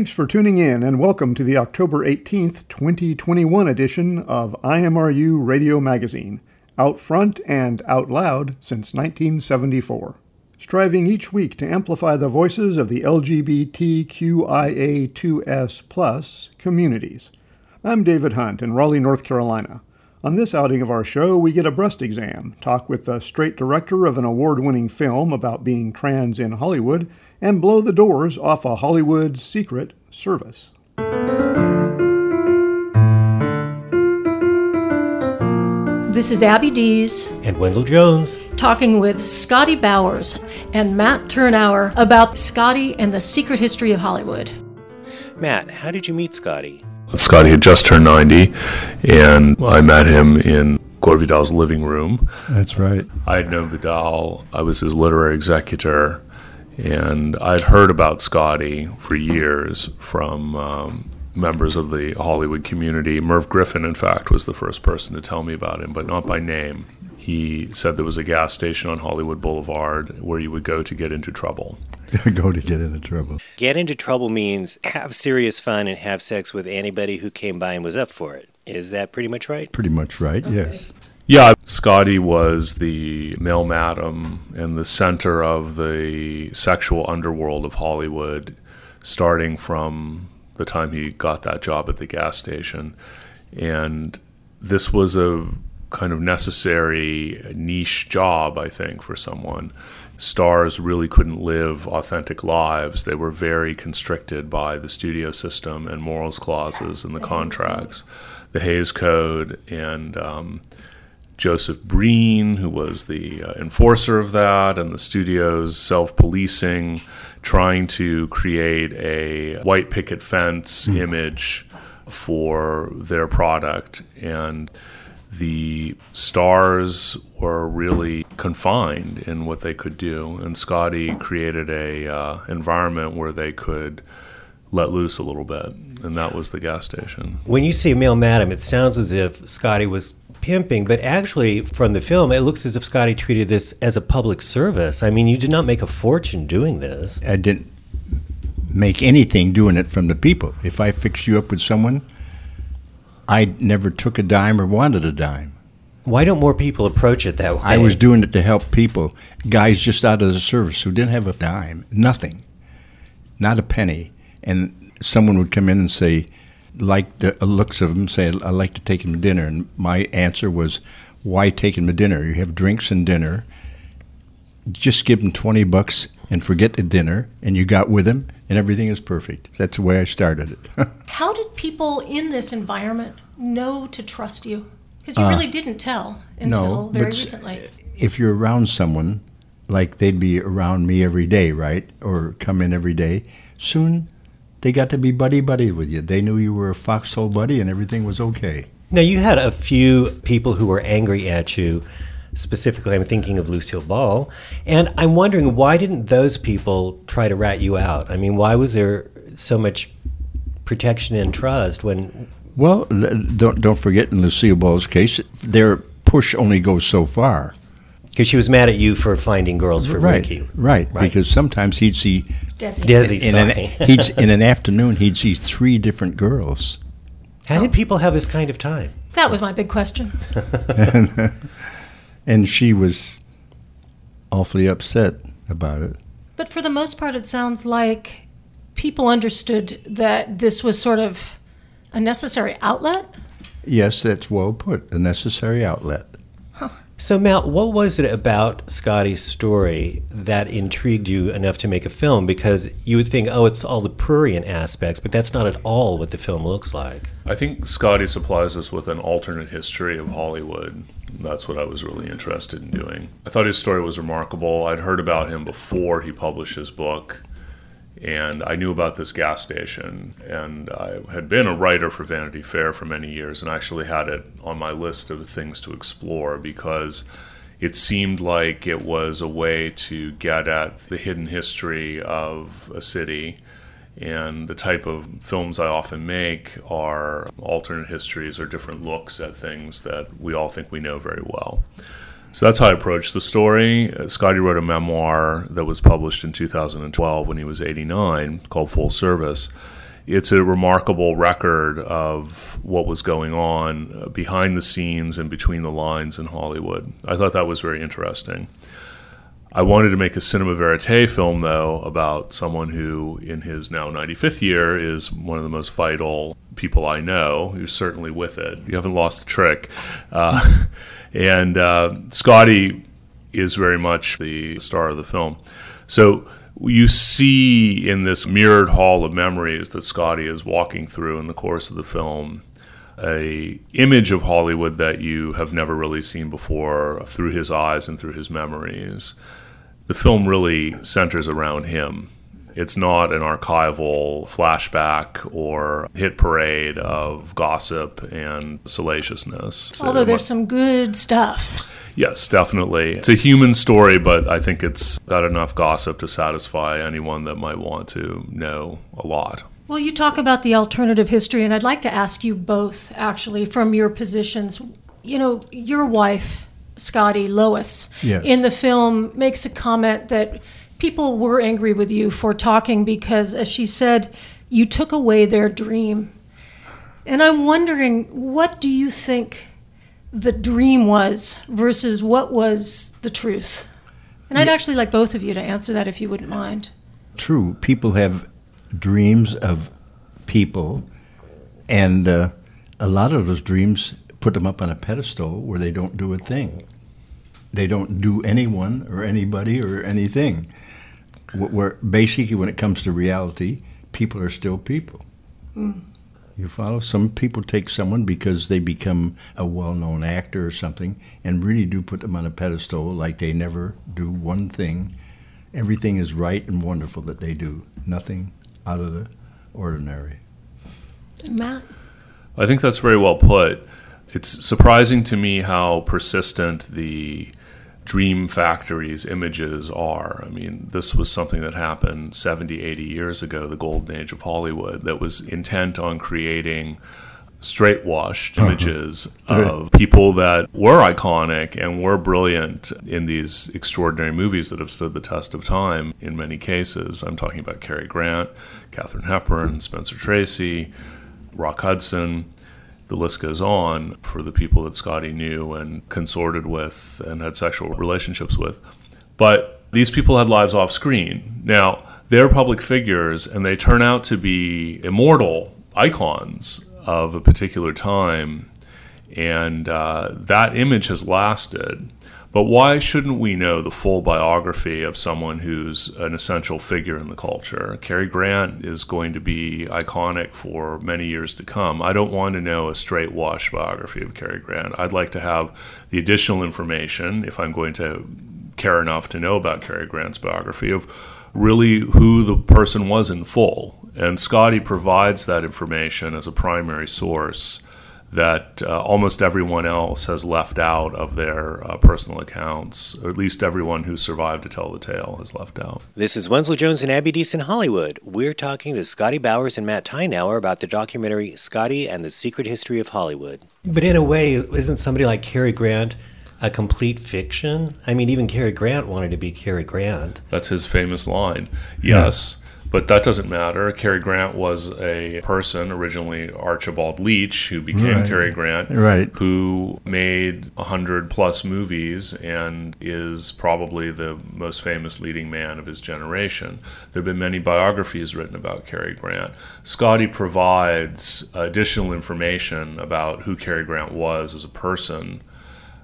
Thanks for tuning in and welcome to the October 18th, 2021 edition of IMRU Radio Magazine, out front and out loud since 1974. Striving each week to amplify the voices of the LGBTQIA2S communities. I'm David Hunt in Raleigh, North Carolina. On this outing of our show, we get a breast exam, talk with the straight director of an award winning film about being trans in Hollywood, and blow the doors off a Hollywood secret service. This is Abby Dees And Wenzel Jones. talking with Scotty Bowers and Matt Tyrnauer about Scotty and the secret history of Hollywood. Matt, how did you meet Scotty? Scotty had just turned 90, and I met him in Gore Vidal's living room. That's right. I had known Vidal, I was his literary executor, and I'd heard about Scotty for years from um, members of the Hollywood community. Merv Griffin, in fact, was the first person to tell me about him, but not by name. He said there was a gas station on Hollywood Boulevard where you would go to get into trouble. Go to get into trouble. Get into trouble means have serious fun and have sex with anybody who came by and was up for it. Is that pretty much right? Pretty much right, yes. Yeah, Scotty was the male madam and the center of the sexual underworld of Hollywood, starting from the time he got that job at the gas station. And this was a kind of necessary niche job, I think, for someone. Stars really couldn't live authentic lives. They were very constricted by the studio system and morals clauses and the contracts, the Hays Code, and um, Joseph Breen, who was the uh, enforcer of that, and the studio's self policing, trying to create a white picket fence image for their product. And the stars were really confined in what they could do. And Scotty created a uh, environment where they could let loose a little bit. And that was the gas station. When you say male madam, it sounds as if Scotty was pimping, but actually, from the film, it looks as if Scotty treated this as a public service. I mean, you did not make a fortune doing this. I didn't make anything doing it from the people. If I fixed you up with someone, I never took a dime or wanted a dime. Why don't more people approach it that way? I was doing it to help people, guys just out of the service who didn't have a dime, nothing, not a penny. And someone would come in and say, like the looks of them, say, I'd like to take him to dinner. And my answer was, why take him to dinner? You have drinks and dinner. Just give him 20 bucks and forget the dinner, and you got with him, and everything is perfect. That's the way I started it. How did people in this environment know to trust you? Because you really didn't tell until Uh, no, very recently. if you're around someone, like they'd be around me every day, right? Or come in every day, soon they got to be buddy buddy with you. They knew you were a foxhole buddy and everything was okay. Now, you had a few people who were angry at you. Specifically, I'm thinking of Lucille Ball. And I'm wondering why didn't those people try to rat you out? I mean, why was there so much protection and trust when. Well, don't, don't forget in Lucille Ball's case, their push only goes so far. Because she was mad at you for finding girls for right, Ricky. right, Right. Because sometimes he'd see Desi. Desi, in an, he'd, in an afternoon he'd see three different girls. How did people have this kind of time? That was my big question. and she was awfully upset about it. But for the most part, it sounds like people understood that this was sort of a necessary outlet. Yes, that's well put. A necessary outlet. So, Matt, what was it about Scotty's story that intrigued you enough to make a film? Because you would think, oh, it's all the prurient aspects, but that's not at all what the film looks like. I think Scotty supplies us with an alternate history of Hollywood. That's what I was really interested in doing. I thought his story was remarkable. I'd heard about him before he published his book and I knew about this gas station. And I had been a writer for Vanity Fair for many years, and actually had it on my list of things to explore because it seemed like it was a way to get at the hidden history of a city. And the type of films I often make are alternate histories or different looks at things that we all think we know very well. So that's how I approached the story. Uh, Scotty wrote a memoir that was published in 2012 when he was 89 called Full Service. It's a remarkable record of what was going on uh, behind the scenes and between the lines in Hollywood. I thought that was very interesting. I wanted to make a cinema verite film, though, about someone who, in his now 95th year, is one of the most vital people I know, who's certainly with it. You haven't lost the trick. Uh, and uh, Scotty is very much the star of the film. So you see in this mirrored hall of memories that Scotty is walking through in the course of the film a image of Hollywood that you have never really seen before through his eyes and through his memories. The film really centers around him it's not an archival flashback or hit parade of gossip and salaciousness. Although there's some good stuff. Yes, definitely. It's a human story, but I think it's got enough gossip to satisfy anyone that might want to know a lot. Well, you talk about the alternative history, and I'd like to ask you both, actually, from your positions. You know, your wife, Scotty Lois, yes. in the film makes a comment that people were angry with you for talking because, as she said, you took away their dream. And I'm wondering, what do you think the dream was versus what was the truth? And I'd actually like both of you to answer that if you wouldn't mind. True. People have dreams of people, and uh, a lot of those dreams put them up on a pedestal where they don't do a thing. They don't do anyone or anybody or anything where basically when it comes to reality, people are still people. Mm. You follow? Some people take someone because they become a well-known actor or something, and really do put them on a pedestal, like they never do one thing. Everything is right and wonderful that they do. Nothing out of the ordinary. Matt, I think that's very well put. It's surprising to me how persistent the dream factories images are. I mean, this was something that happened 70, 80 years ago, the golden age of Hollywood, that was intent on creating straight washed uh-huh. images of people that were iconic and were brilliant in these extraordinary movies that have stood the test of time in many cases. I'm talking about Cary Grant, Katharine Hepburn, Spencer Tracy, Rock Hudson the list goes on for the people that Scotty knew and consorted with and had sexual relationships with. But these people had lives off screen. Now, they're public figures and they turn out to be immortal icons of a particular time. And uh, that image has lasted. But why shouldn't we know the full biography of someone who's an essential figure in the culture? Cary Grant is going to be iconic for many years to come. I don't want to know a straight wash biography of Cary Grant. I'd like to have the additional information, if I'm going to care enough to know about Cary Grant's biography, of really who the person was in full. And Scotty provides that information as a primary source that uh, almost everyone else has left out of their uh, personal accounts, or at least everyone who survived to tell the tale has left out. This is Wenzel Jones and Abby Dees in Hollywood. We're talking to Scotty Bowers and Matt Tyrnauer about the documentary Scotty and the Secret History of Hollywood. But in a way, isn't somebody like Cary Grant a complete fiction? I mean, even Cary Grant wanted to be Cary Grant. That's his famous line. Yes. Yeah But that doesn't matter. Cary Grant was a person, originally Archibald Leach, who became Right. Cary Grant, Right. who made 100 plus movies and is probably the most famous leading man of his generation. There have been many biographies written about Cary Grant. Scotty provides additional information about who Cary Grant was as a person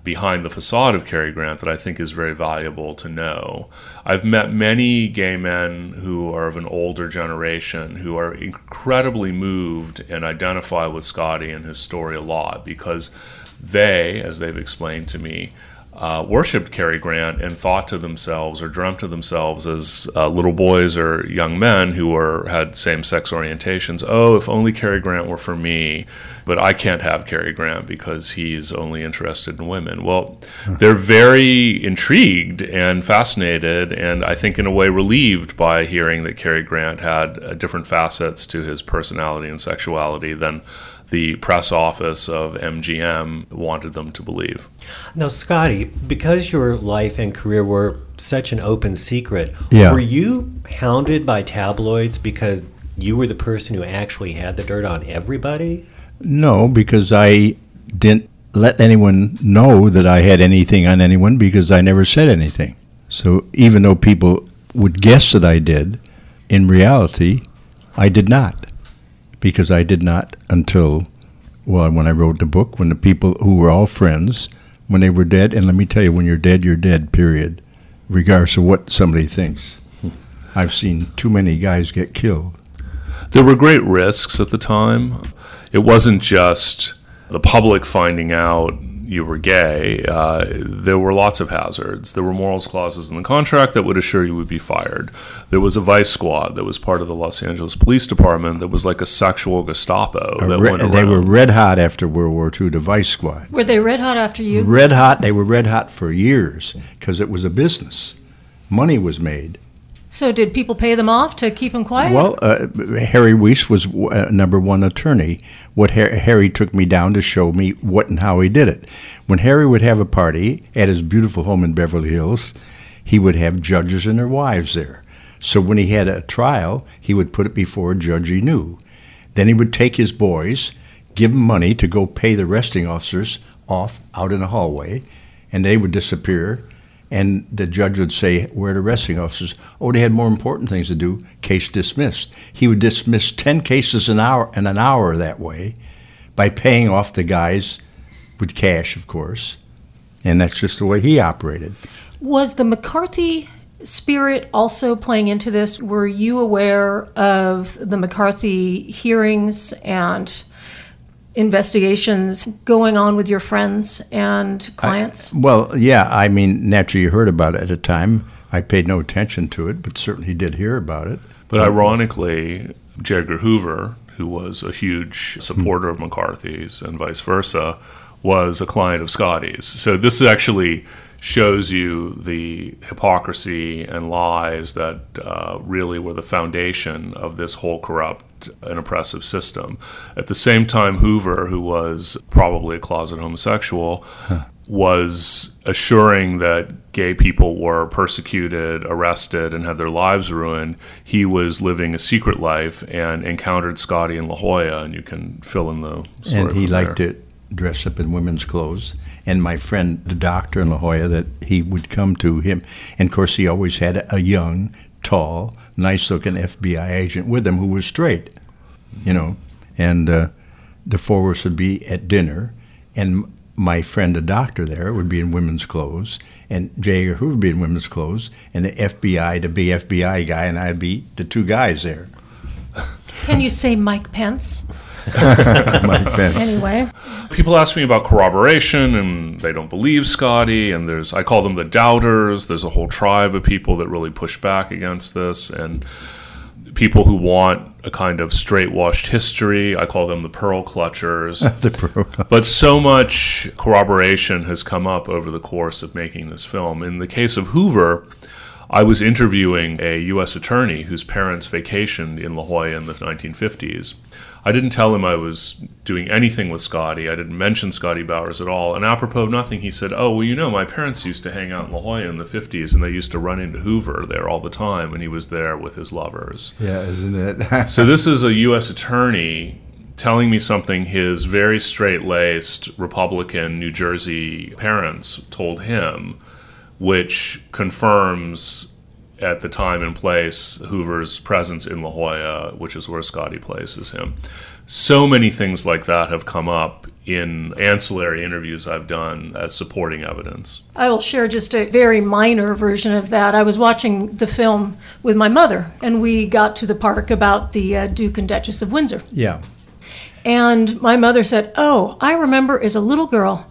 behind the facade of Cary Grant that I think is very valuable to know. I've met many gay men who are of an older generation who are incredibly moved and identify with Scotty and his story a lot because they, as they've explained to me, uh, worshipped Cary Grant and thought to themselves or dreamt to themselves as uh, little boys or young men who were had same-sex orientations. Oh, if only Cary Grant were for me, but I can't have Cary Grant because he's only interested in women. Well, they're very intrigued and fascinated, and I think in a way relieved by hearing that Cary Grant had uh, different facets to his personality and sexuality than the press office of MGM wanted them to believe. Now, Scotty, because your life and career were such an open secret, Yeah. were you hounded by tabloids because you were the person who actually had the dirt on everybody? No, because I didn't let anyone know that I had anything on anyone because I never said anything. So even though people would guess that I did, in reality, I did not. Because I did not until, well, when I wrote the book, when the people who were all friends, when they were dead, and let me tell you, when you're dead, you're dead, period, regardless of what somebody thinks. I've seen too many guys get killed. There were great risks at the time. It wasn't just the public finding out you were gay. Uh, there were lots of hazards. There were morals clauses in the contract that would assure you would be fired. There was a vice squad that was part of the Los Angeles Police Department that was like a sexual Gestapo that Re- went around. they were red hot after World War II, the Vice Squad. Were they red hot after you? Red hot. They were red hot for years because it was a business. Money was made. So did people pay them off to keep them quiet? Well, uh, Harry Weiss was uh, number one attorney. What Har- Harry took me down to show me what and how he did it. When Harry would have a party at his beautiful home in Beverly Hills, he would have judges and their wives there. So when he had a trial, he would put it before a judge he knew. Then he would take his boys, give them money to go pay the arresting officers off out in the hallway, and they would disappear. And the judge would say, Where are the arresting officers? Oh, they had more important things to do. Case dismissed. He would dismiss 10 cases an hour in an hour that way by paying off the guys with cash, of course. And that's just the way he operated. Was the McCarthy spirit also playing into this? Were you aware of the McCarthy hearings and investigations going on with your friends and clients? Well, yeah, I mean, naturally, you heard about it at the time. I paid no attention to it, but certainly did hear about it. But ironically, J. Edgar Hoover, who was a huge supporter of McCarthy's and vice versa, was a client of Scotty's. So this actually shows you the hypocrisy and lies that uh, really were the foundation of this whole corrupt and oppressive system. At the same time, Hoover, who was probably a closet homosexual, was assuring that gay people were persecuted, arrested, and had their lives ruined. He was living a secret life and encountered Scotty in La Jolla, and you can fill in the story. and he liked there. to dress up in women's clothes. And my friend, the doctor in La Jolla, that he would come to him. And of course, he always had a young, tall, nice looking FBI agent with him who was straight, you know. And uh, the four of us would be at dinner, and my friend, the doctor there, would be in women's clothes, and J. Edgar Hoover would be in women's clothes, and the FBI, the big FBI guy, and I'd be the two guys there. Can you say Mike Pence? My friend. Anyway, people ask me about corroboration and they don't believe Scotty and there's I call them the doubters there's a whole tribe of people that really push back against this and people who want a kind of straight washed history I call them the pearl clutchers the pro. but so much corroboration has come up over the course of making this film in the case of Hoover I was interviewing a U.S. attorney whose parents vacationed in La Jolla in the 1950s. I didn't tell him I was doing anything with Scotty. I didn't mention Scotty Bowers at all. And apropos of nothing, he said, Oh, well, you know, my parents used to hang out in La Jolla in the 50s and they used to run into Hoover there all the time when he was there with his lovers. Yeah, isn't it? so this is a U.S. attorney telling me something his very straight laced Republican New Jersey parents told him, which confirms at the time and place Hoover's presence in La Jolla, which is where Scotty places him. So many things like that have come up in ancillary interviews I've done as supporting evidence. I will share just a very minor version of that. I was watching the film with my mother, and we got to the park about the uh, Duke and Duchess of Windsor. yeah. And my mother said, Oh, I remember as a little girl,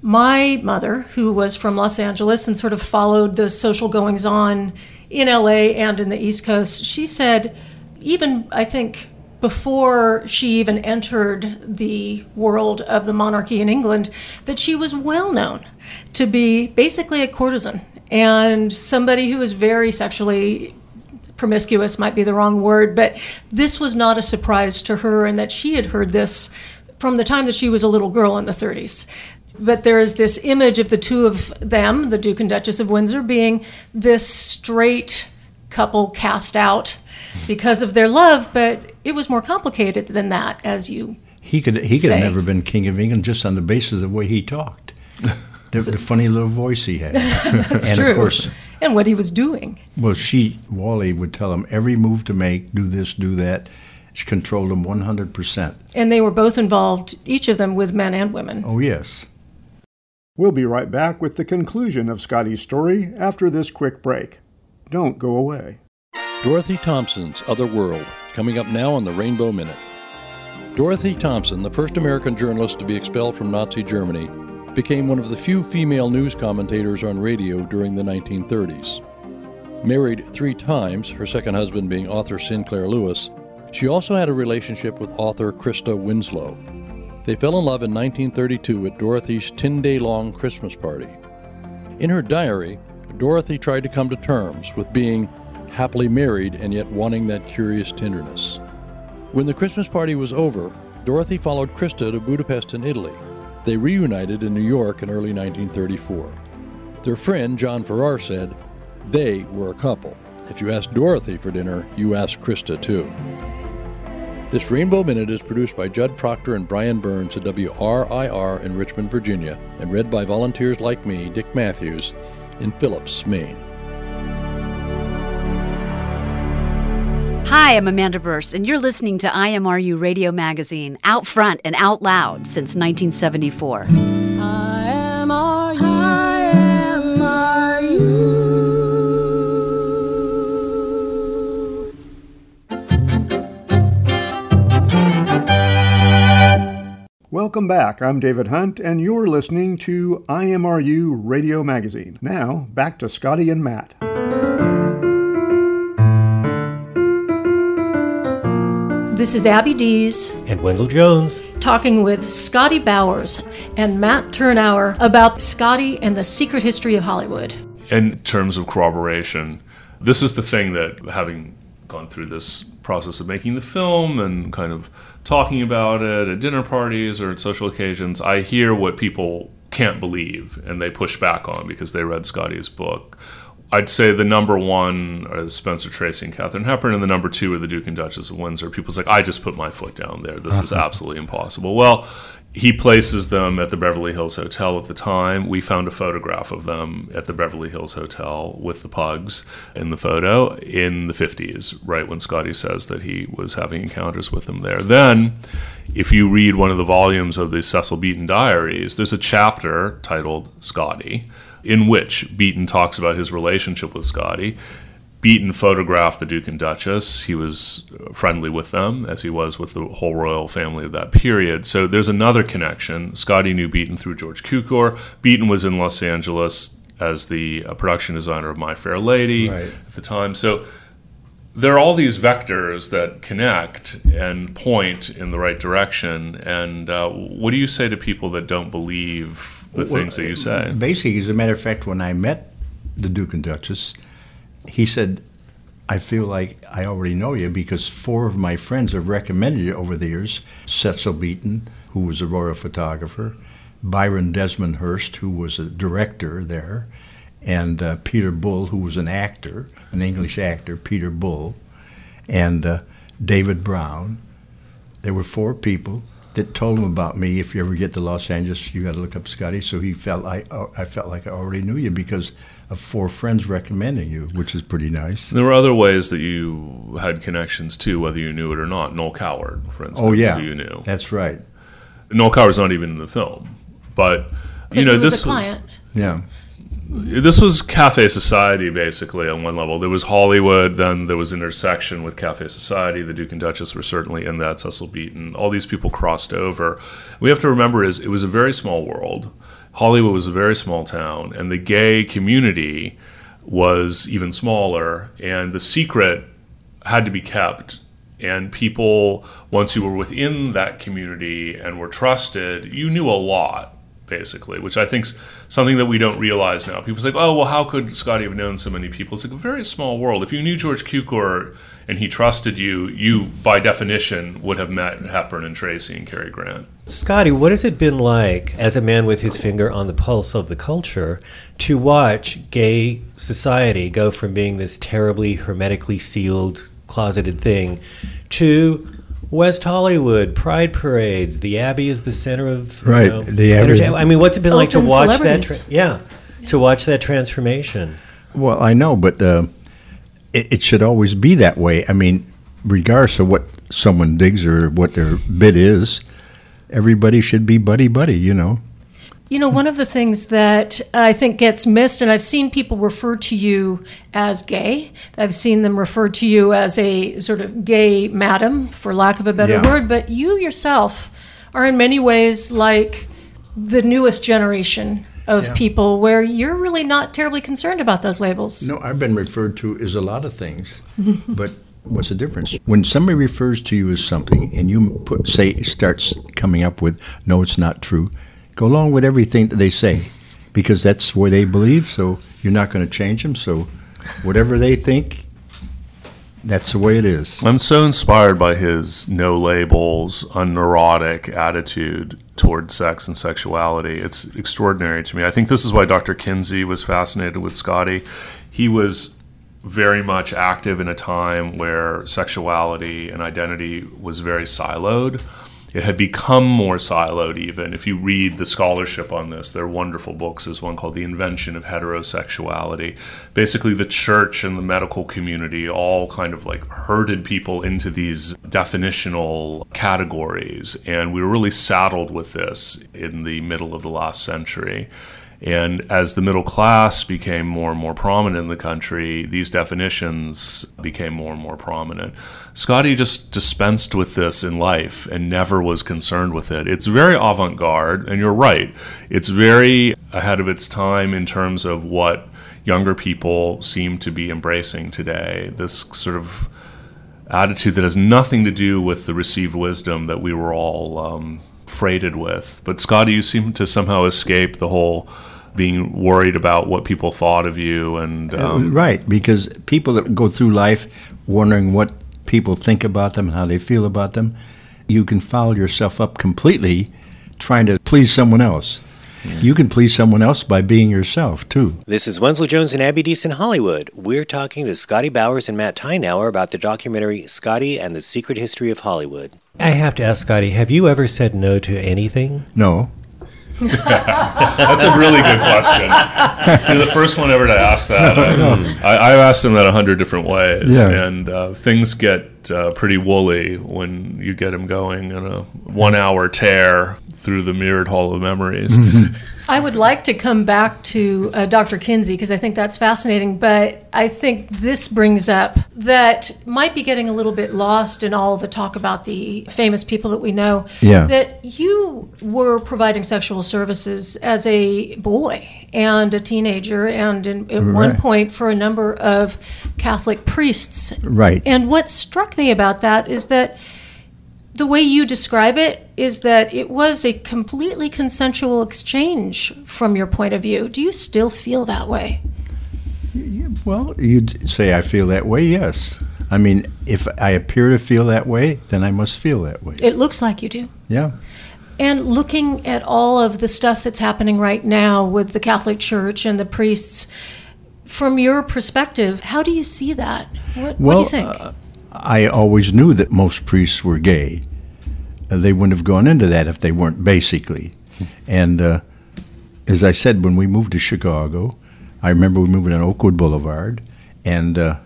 my mother, who was from Los Angeles and sort of followed the social goings on in LA and in the East Coast, she said, even I think before she even entered the world of the monarchy in England, that she was well known to be basically a courtesan and somebody who was very sexually promiscuous might be the wrong word, but this was not a surprise to her, and that she had heard this from the time that she was a little girl in the 30s. But there is this image of the two of them, the Duke and Duchess of Windsor, being this straight couple cast out because of their love, but it was more complicated than that, as you. He could he could Say. have never been king of England just on the basis of the way he talked. The, the funny little voice he had. That's and true. of course, and what he was doing. well, she Wally would tell him every move to make, do this, do that. She controlled him one hundred percent. And they were both involved, each of them with men and women. Oh yes. We'll be right back with the conclusion of Scotty's story after this quick break. Don't go away. Dorothy Thompson's Other World, coming up now on the Rainbow Minute. Dorothy Thompson, the first American journalist to be expelled from Nazi Germany, became one of the few female news commentators on radio during the 1930s. Married three times, her second husband being author Sinclair Lewis, she also had a relationship with author Christa Winsloe. They fell in love in 1932 at Dorothy's 10 day long Christmas party. In her diary, Dorothy tried to come to terms with being happily married and yet wanting that curious tenderness. When the Christmas party was over, Dorothy followed Christa to Budapest in Italy. They reunited in New York in early 1934. Their friend, John Farrar, said, They were a couple. If you ask Dorothy for dinner, you ask Christa too. This Rainbow Minute is produced by Judd Proctor and Brian Burns at WRIR in Richmond, Virginia, and read by volunteers like me, Dick Matthews, in Phillips, Maine. Hi, I'm Amanda Burse, and you're listening to IMRU Radio Magazine, out front and out loud since 1974. Welcome back. I'm David Hunt, and you're listening to IMRU Radio Magazine. Now, back to Scotty and Matt. This is Abby Dees And Wenzel Jones. talking with Scotty Bowers and Matt Tyrnauer about Scotty and the secret history of Hollywood. in terms of corroboration, this is the thing that having gone through this process of making the film and kind of talking about it at dinner parties or at social occasions, I hear what people can't believe and they push back on because they read Scotty's book. I'd say the number one is Spencer Tracy and Katharine Hepburn, and the number two are the Duke and Duchess of Windsor. People's like, I just put my foot down there. This is absolutely impossible. Well, he places them at the Beverly Hills Hotel at the time. We found a photograph of them at the Beverly Hills Hotel with the pugs in the photo in the 50s, right when Scotty says that he was having encounters with them there. Then, if you read one of the volumes of the Cecil Beaton diaries, there's a chapter titled Scotty in which Beaton talks about his relationship with Scotty. Beaton photographed the Duke and Duchess. He was friendly with them, as he was with the whole royal family of that period. So there's another connection. Scotty knew Beaton through George Cukor. Beaton was in Los Angeles as the uh, production designer of My Fair Lady Right. at the time. So there are all these vectors that connect and point in the right direction. And uh, what do you say to people that don't believe the things that you say? Basically, as a matter of fact, when I met the Duke and Duchess, he said, I feel like I already know you because four of my friends have recommended you over the years. Cecil Beaton, who was a royal photographer, Brian Desmond Hurst, who was a director there, and uh, Peter Bull, who was an actor, an English actor, Peter Bull, and uh, David Brown. There were four people that told him about me. If you ever get to Los Angeles, you got to look up Scotty. So he felt I I felt like I already knew you because of four friends recommending you, which is pretty nice. There were other ways that you had connections too, whether you knew it or not. Noel Coward, for oh, instance, Oh yeah, who you knew. That's right. Noel Coward's not even in the film, but you But know he was this a client. Yeah. this was cafe society basically on one level there was hollywood then there was intersection with cafe society the duke and duchess were certainly in that cecil beaton all these people crossed over we have to remember is it was a very small world hollywood was a very small town and the gay community was even smaller and the secret had to be kept. And people once you were within that community and were trusted you knew a lot basically which i think's something that we don't realize now. People say oh well how could scotty have known so many people? It's like a very small world. If you knew george cukor and he trusted you you by definition would have met hepburn and tracy and cary grant. Scotty, what has it been like as a man with his finger on the pulse of the culture to watch gay society go from being this terribly hermetically sealed, closeted thing to West Hollywood, pride parades, the Abbey is the center of you Right, know, the Abbey. I mean, what's it been like to watch that? celebrities. Tra- yeah, to watch that transformation. Well, I know, but uh, it, it should always be that way. I mean, regardless of what someone digs or what their bid is, everybody should be buddy buddy. You know. You know, one of the things that I think gets missed, and I've seen people refer to you as gay. I've seen them refer to you as a sort of gay madam, for lack of a better Yeah. word, but you yourself are in many ways like the newest generation of people where you're really not terribly concerned about those labels. No, I've been referred to as a lot of things, but what's the difference? When somebody refers to you as something and you put say starts coming up with no, it's not true, go along with everything that they say, because that's where they believe. So you're not going to change them. So whatever they think, that's the way it is. I'm so inspired by his no labels, unneurotic attitude toward sex and sexuality. It's extraordinary to me. I think this is why Dr. Kinsey was fascinated with Scotty. He was very much active in a time where sexuality and identity was very siloed. It had become more siloed, even. If you read the scholarship on this, there are wonderful books. There's one called The Invention of Heterosexuality. Basically, the church and the medical community all kind of like herded people into these definitional categories. And we were really saddled with this in the middle of the last century. And as the middle class became more and more prominent in the country, these definitions became more and more prominent. Scotty just dispensed with this in life and never was concerned with it. It's very avant garde, and you're right. It's very ahead of its time in terms of what younger people seem to be embracing today. This sort of attitude that has nothing to do with the received wisdom that we were all um, freighted with. But Scotty, you seem to somehow escape the whole being worried about what people thought of you and um, right, because people that go through life wondering what people think about them and how they feel about them, you can foul yourself up completely trying to please someone else. You can please someone else by being yourself too. This is Wenzel Jones and Abby Dees in Hollywood. We're talking to Scotty Bowers and Matt Tyrnauer about the documentary Scotty and the Secret History of Hollywood. I have to ask Scotty, have you ever said no to anything? No, That's a really good question. You're the first one ever to ask that. I, I, I've asked him that a hundred different ways, Yeah. and uh, things get uh, pretty woolly when you get him going in a one-hour tear through the mirrored hall of memories. I would like to come back to uh, Dr. Kinsey because I think that's fascinating, but I think this brings up that might be getting a little bit lost in all the talk about the famous people that we know. Yeah. That you were providing sexual services as a boy and a teenager, and in, at one point for a number of Catholic priests. Right. And what struck me about that is that the way you describe it is that it was a completely consensual exchange from your point of view. Do you still feel that way? Well, you'd say I feel that way, yes. I mean, if I appear to feel that way, then I must feel that way. It looks like you do. Yeah. And looking at all of the stuff that's happening right now with the Catholic Church and the priests, from your perspective, how do you see that? What, well, what do you think? Uh, I always knew that most priests were gay. Uh, they wouldn't have gone into that if they weren't, basically. and uh, as I said, when we moved to Chicago, I remember we moved on Oakwood Boulevard, and uh,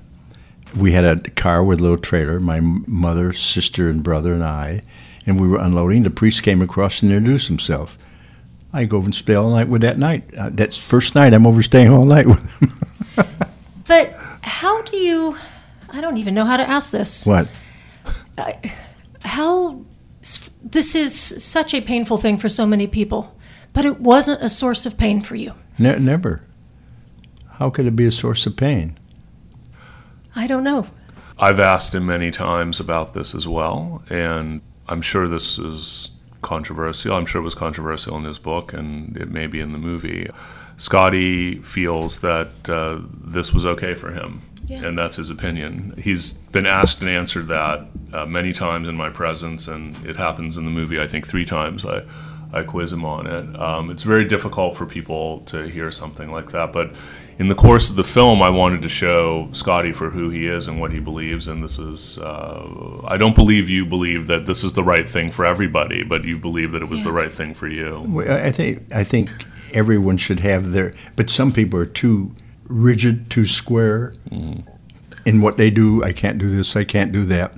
we had a car with a little trailer, my mother, sister, and brother, and I, and we were unloading. The priest came across and introduced himself. I go over and stay all night with that night. Uh, that's first night I'm overstaying all night with him. but how do you? I don't even know how to ask this. What? Uh, how? This is such a painful thing for so many people, but it wasn't a source of pain for you. Ne- never. How could it be a source of pain? I don't know. I've asked him many times about this as well, and I'm sure this is controversial. I'm sure it was controversial in his book, and it may be in the movie. Scotty feels that uh, this was okay for him, yeah. and that's his opinion. He's been asked and answered that uh, many times in my presence, and it happens in the movie, I think, three times. I, I quiz him on it. Um, it's very difficult for people to hear something like that, but in the course of the film, I wanted to show Scotty for who he is and what he believes. And this is, uh, I don't believe you believe that this is the right thing for everybody, but you believe that it was yeah. the right thing for you. Well, I think I think everyone should have their, but some people are too rigid, too square mm-hmm. in what they do. I can't do this. I can't do that.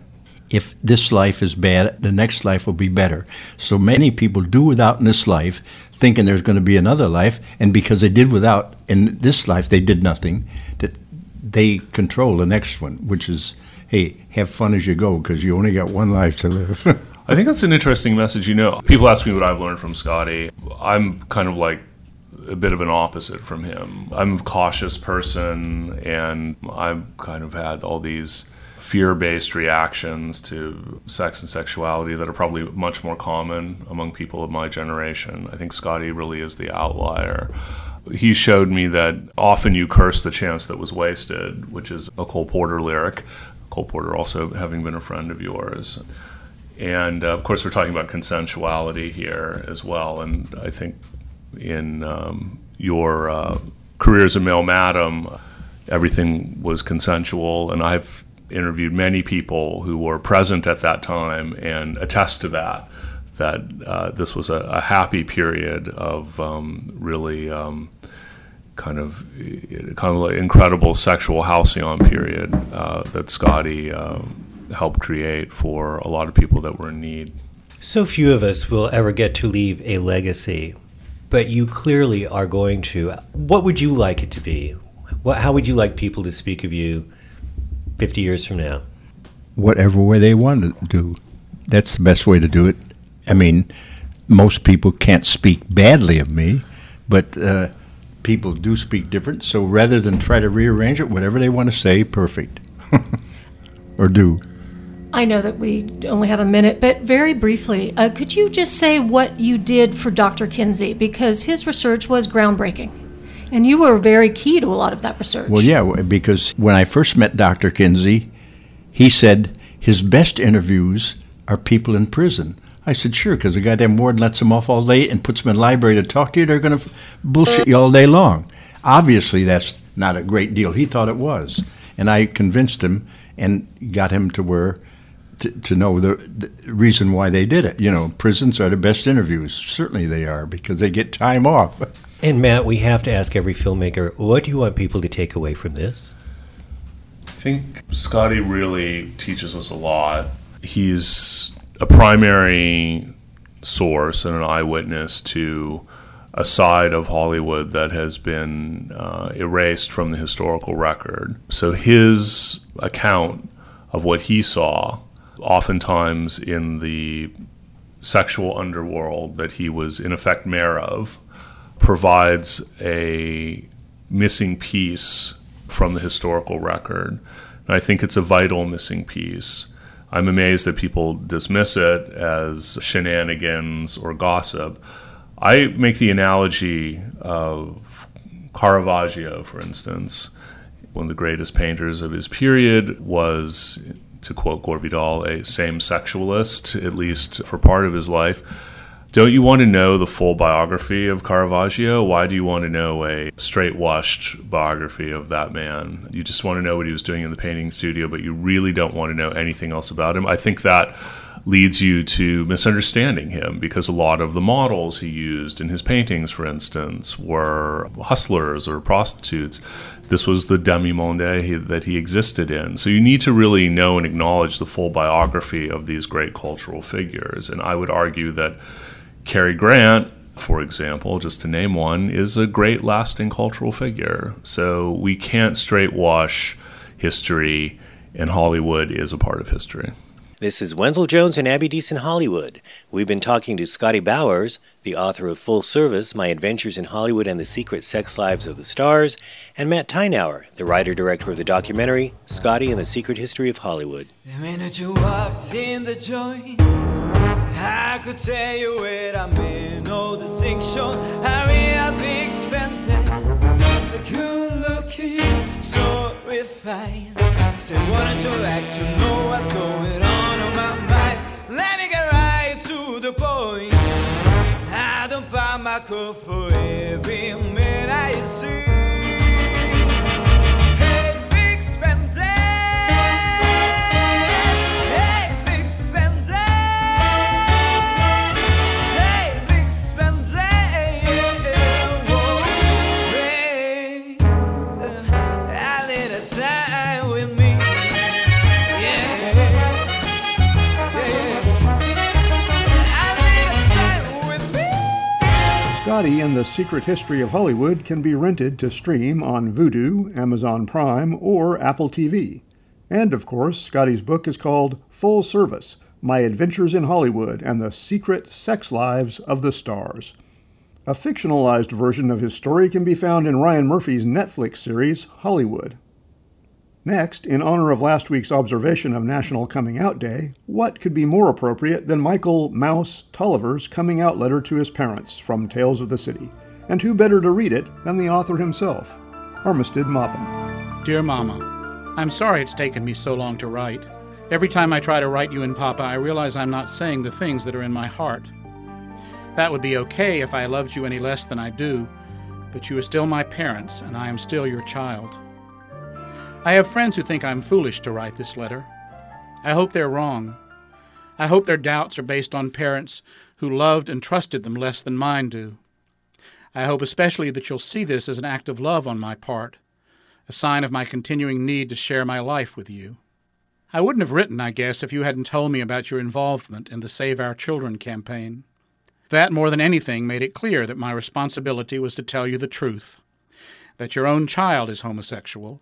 If this life is bad, the next life will be better. So many people do without in this life thinking there's going to be another life, and because they did without in this life, they did nothing. That they control the next one, which is, hey, have fun as you go because you only got one life to live. I think that's an interesting message. You know, people ask me what I've learned from Scotty. I'm kind of like a bit of an opposite from him. I'm a cautious person, and I've kind of had all these fear based reactions to sex and sexuality that are probably much more common among people of my generation. I think Scotty really is the outlier. He showed me that often you curse the chance that was wasted, which is a Cole Porter lyric. Cole Porter also having been a friend of yours. And uh, of course, we're talking about consensuality here as well. And I think in um, your uh, career as a male madam, everything was consensual. And I've interviewed many people who were present at that time and attest to that. That uh, this was a, a, happy period of um, really um, kind of kind of incredible sexual halcyon period uh, that Scotty uh, helped create for a lot of people that were in need. So few of us will ever get to leave a legacy, but you clearly are going to. What would you like it to be? What, how would you like people to speak of you 50 years from now? Whatever way they want to do. That's the best way to do it. I mean, most people can't speak badly of me, but uh, people do speak different. So rather than try to rearrange it, whatever they want to say, perfect. or do. I know that we only have a minute, but very briefly, uh, could you just say what you did for Dr. Kinsey? Because his research was groundbreaking. And you were very key to a lot of that research. Well, yeah, because when I first met Dr. Kinsey, he said his best interviews are people in prison. I said, sure, because the goddamn warden lets them off all day and puts them in library to talk to you. They're going to bullshit you all day long. Obviously, that's not a great deal. He thought it was. And I convinced him and got him to where to, to know the, the, reason why they did it. You know, prisons are the best interviews. Certainly they are because they get time off. And Matt, we have to ask every filmmaker, what do you want people to take away from this? I think Scotty really teaches us a lot. He's a primary source and an eyewitness to a side of Hollywood that has been uh, erased from the historical record. So his account of what he saw, oftentimes in the sexual underworld that he was in effect mayor of, provides a missing piece from the historical record. And I think it's a vital missing piece. I'm amazed that people dismiss it as shenanigans or gossip. I make the analogy of Caravaggio, for instance. one of the greatest painters of his period, was, to quote Gore Vidal, a same sexualist, at least for part of his life. Don't you want to know the full biography of Caravaggio? Why do you want to know a straight washed biography of that man? You just want to know what he was doing in the painting studio, but you really don't want to know anything else about him. I think that leads you to misunderstanding him because a lot of the models he used in his paintings, for instance, were hustlers or prostitutes. This was the demi monde that he existed in. So you need to really know and acknowledge the full biography of these great cultural figures. And I would argue that Cary Grant, for example, just to name one, is a great lasting cultural figure. So we can't straight wash history, and Hollywood is a part of history. This is Wenzel Jones and Abby Dees in Hollywood. We've been talking to Scotty Bowers, the author of Full Service My Adventures in Hollywood and the Secret Sex Lives of the Stars, and Matt Tyrnauer, the writer director of the documentary Scotty and the Secret History of Hollywood. The minute you walked in the joint, I could tell you where I'm in. Good looking, so refined. Like to know what's going on coat for every man I see. Scotty and the Secret History of Hollywood can be rented to stream on Vudu, Amazon Prime, or Apple TV. And of course, Scotty's book is called Full Service My Adventures in Hollywood and the Secret Sex Lives of the Stars. A fictionalized version of his story can be found in Ryan Murphy's Netflix series Hollywood. Next, in honor of last week's observation of National Coming Out Day, what could be more appropriate than Michael Mouse Tulliver's coming out letter to his parents from Tales of the City? And who better to read it than the author himself, Armistead Maupin? Dear Mama, I'm sorry it's taken me so long to write. Every time I try to write you and Papa, I realize I'm not saying the things that are in my heart. That would be okay if I loved you any less than I do, but you are still my parents, and I am still your child. I have friends who think I'm foolish to write this letter. I hope they're wrong. I hope their doubts are based on parents who loved and trusted them less than mine do. I hope especially that you'll see this as an act of love on my part, a sign of my continuing need to share my life with you. I wouldn't have written, I guess, if you hadn't told me about your involvement in the Save Our Children campaign. That, more than anything, made it clear that my responsibility was to tell you the truth that your own child is homosexual,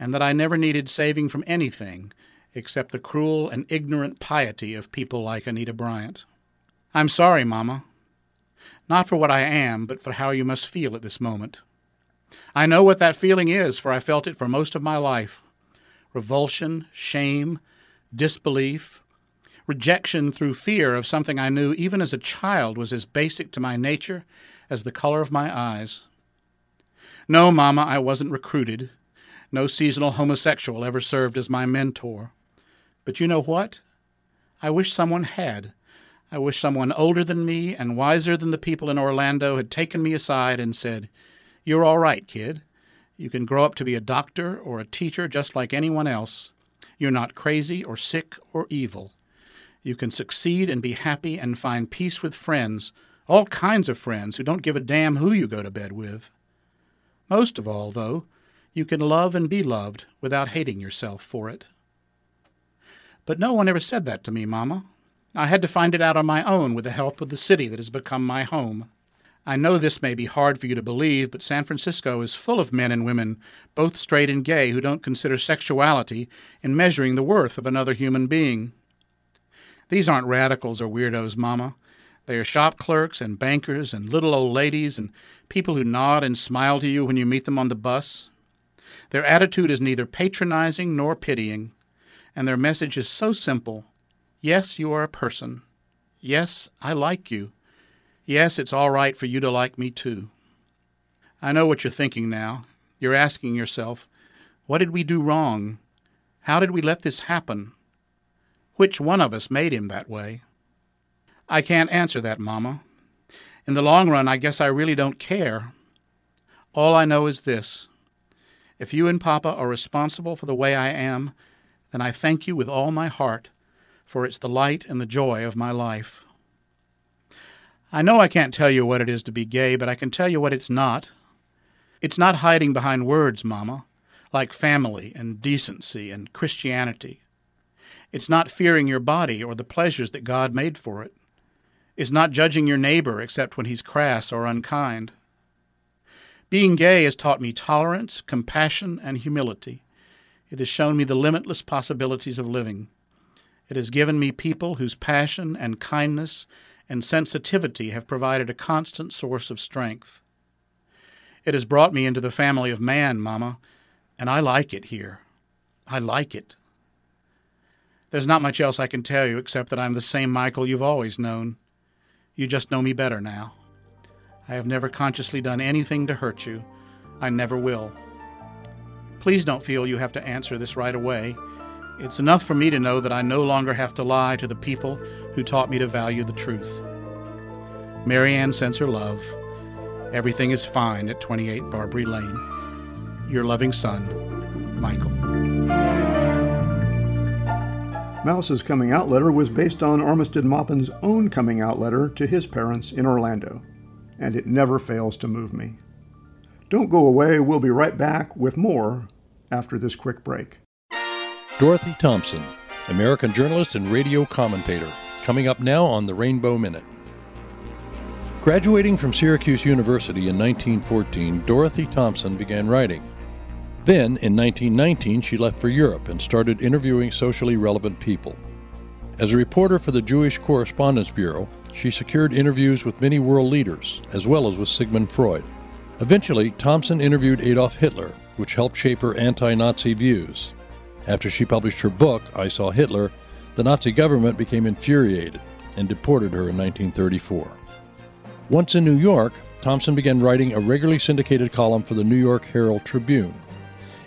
and that I never needed saving from anything except the cruel and ignorant piety of people like Anita Bryant. I'm sorry, Mama. Not for what I am, but for how you must feel at this moment. I know what that feeling is, for I felt it for most of my life revulsion, shame, disbelief, rejection through fear of something I knew even as a child was as basic to my nature as the color of my eyes. No, Mama, I wasn't recruited. No seasonal homosexual ever served as my mentor. But you know what? I wish someone had. I wish someone older than me and wiser than the people in Orlando had taken me aside and said, You're all right, kid. You can grow up to be a doctor or a teacher just like anyone else. You're not crazy or sick or evil. You can succeed and be happy and find peace with friends, all kinds of friends who don't give a damn who you go to bed with. Most of all, though, you can love and be loved without hating yourself for it. But no one ever said that to me, Mama. I had to find it out on my own with the help of the city that has become my home. I know this may be hard for you to believe, but San Francisco is full of men and women, both straight and gay, who don't consider sexuality in measuring the worth of another human being. These aren't radicals or weirdos, Mama. They are shop clerks and bankers and little old ladies and people who nod and smile to you when you meet them on the bus. Their attitude is neither patronizing nor pitying, and their message is so simple Yes, you are a person. Yes, I like you. Yes, it's all right for you to like me too. I know what you're thinking now. You're asking yourself, What did we do wrong? How did we let this happen? Which one of us made him that way? I can't answer that, Mama. In the long run, I guess I really don't care. All I know is this if you and Papa are responsible for the way I am, then I thank you with all my heart, for it's the light and the joy of my life. I know I can't tell you what it is to be gay, but I can tell you what it's not. It's not hiding behind words, Mama, like family and decency and Christianity. It's not fearing your body or the pleasures that God made for it. It's not judging your neighbor except when he's crass or unkind. Being gay has taught me tolerance, compassion, and humility. It has shown me the limitless possibilities of living. It has given me people whose passion and kindness and sensitivity have provided a constant source of strength. It has brought me into the family of man, Mama, and I like it here. I like it. There's not much else I can tell you except that I'm the same Michael you've always known. You just know me better now. I have never consciously done anything to hurt you. I never will. Please don't feel you have to answer this right away. It's enough for me to know that I no longer have to lie to the people who taught me to value the truth. Mary Ann sends her love. Everything is fine at 28 Barbary Lane. Your loving son, Michael. Mouse's coming out letter was based on Armistead Maupin's own coming out letter to his parents in Orlando, and it never fails to move me. Don't go away, we'll be right back with more after this quick break. Dorothy Thompson, American journalist and radio commentator, coming up now on the Rainbow Minute. Graduating from Syracuse University in 1914, Dorothy Thompson began writing. Then, in 1919, she left for Europe and started interviewing socially relevant people. As a reporter for the Jewish Correspondence Bureau, she secured interviews with many world leaders, as well as with Sigmund Freud. Eventually, Thompson interviewed Adolf Hitler, which helped shape her anti Nazi views. After she published her book, I Saw Hitler, the Nazi government became infuriated and deported her in 1934. Once in New York, Thompson began writing a regularly syndicated column for the New York Herald Tribune.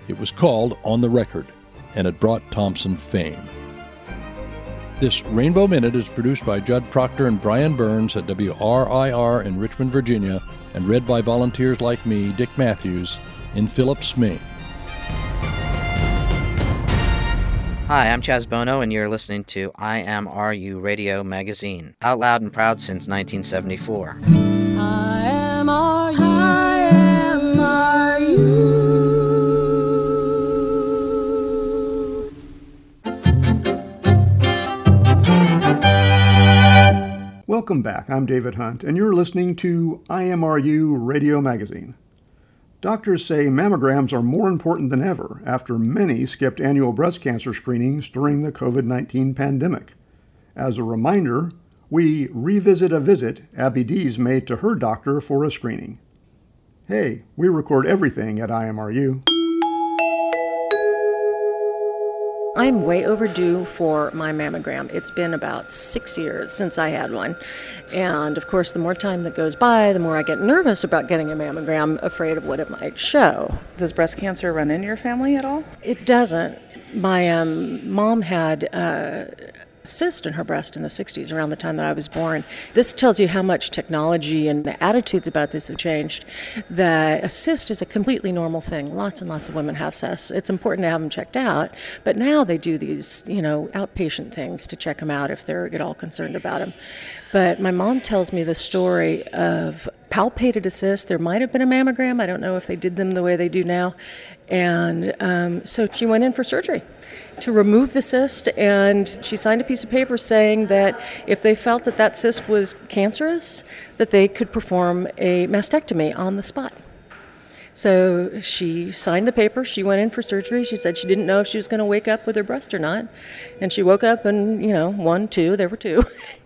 It was called On the Record, and it brought Thompson fame. This Rainbow Minute is produced by Judd Proctor and Brian Burns at WRIR in Richmond, Virginia, and read by volunteers like me, Dick Matthews, in Phillips, Maine. Hi, I'm Chaz Bono, and you're listening to IMRU Radio Magazine, out loud and proud since 1974. Welcome back. I'm David Hunt, and you're listening to IMRU Radio Magazine. Doctors say mammograms are more important than ever after many skipped annual breast cancer screenings during the COVID 19 pandemic. As a reminder, we revisit a visit Abby Dees made to her doctor for a screening. Hey, we record everything at IMRU. I'm way overdue for my mammogram. It's been about six years since I had one. And of course, the more time that goes by, the more I get nervous about getting a mammogram, afraid of what it might show. Does breast cancer run in your family at all? It doesn't. My um, mom had. Uh, cyst in her breast in the 60s, around the time that I was born. This tells you how much technology and the attitudes about this have changed. That a cyst is a completely normal thing. Lots and lots of women have cysts. It's important to have them checked out, but now they do these, you know, outpatient things to check them out if they're at all concerned about them. But my mom tells me the story of palpated a cyst. There might have been a mammogram. I don't know if they did them the way they do now. And um, so she went in for surgery to remove the cyst, and she signed a piece of paper saying that if they felt that that cyst was cancerous, that they could perform a mastectomy on the spot. So she signed the paper. She went in for surgery. She said she didn't know if she was going to wake up with her breast or not. And she woke up, and, you know, one, two, there were two.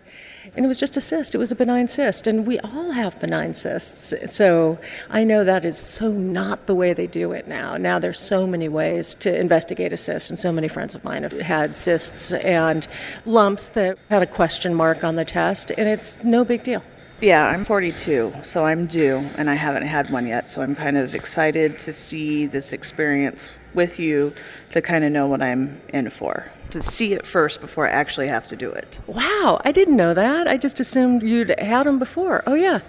and it was just a cyst. It was a benign cyst, and we all have benign cysts. So I know that is so not the way they do it now. Now there's so many ways to investigate a cyst, and so many friends of mine have had cysts and lumps that had a question mark on the test, and it's no big deal. Yeah, I'm 42, so I'm due, and I haven't had one yet. So I'm kind of excited to see this experience with you to kind of know what I'm in for. To see it first before I actually have to do it. Wow, I didn't know that. I just assumed you'd had them before. Oh, yeah.